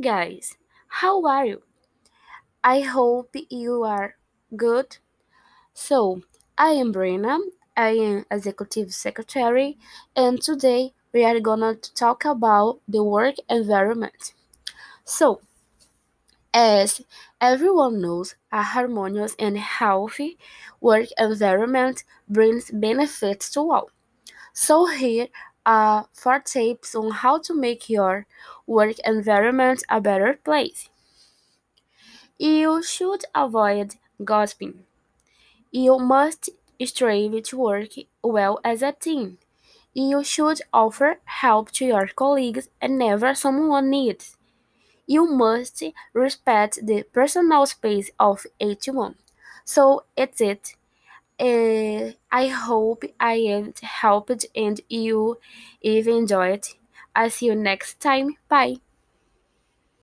guys, how are you? I hope you are good. So, I am Brenna, I am Executive Secretary, and today we are gonna talk about the work environment. So, as everyone knows, a harmonious and healthy work environment brings benefits to all. So, here Uh, are four tips on how to make your work environment a better place. You should avoid gossiping. You must strive to work well as a team. You should offer help to your colleagues whenever someone needs. You must respect the personal space of each one. So it's it. Uh, I hope I have helped and you even enjoyed. I'll see you next time. Bye.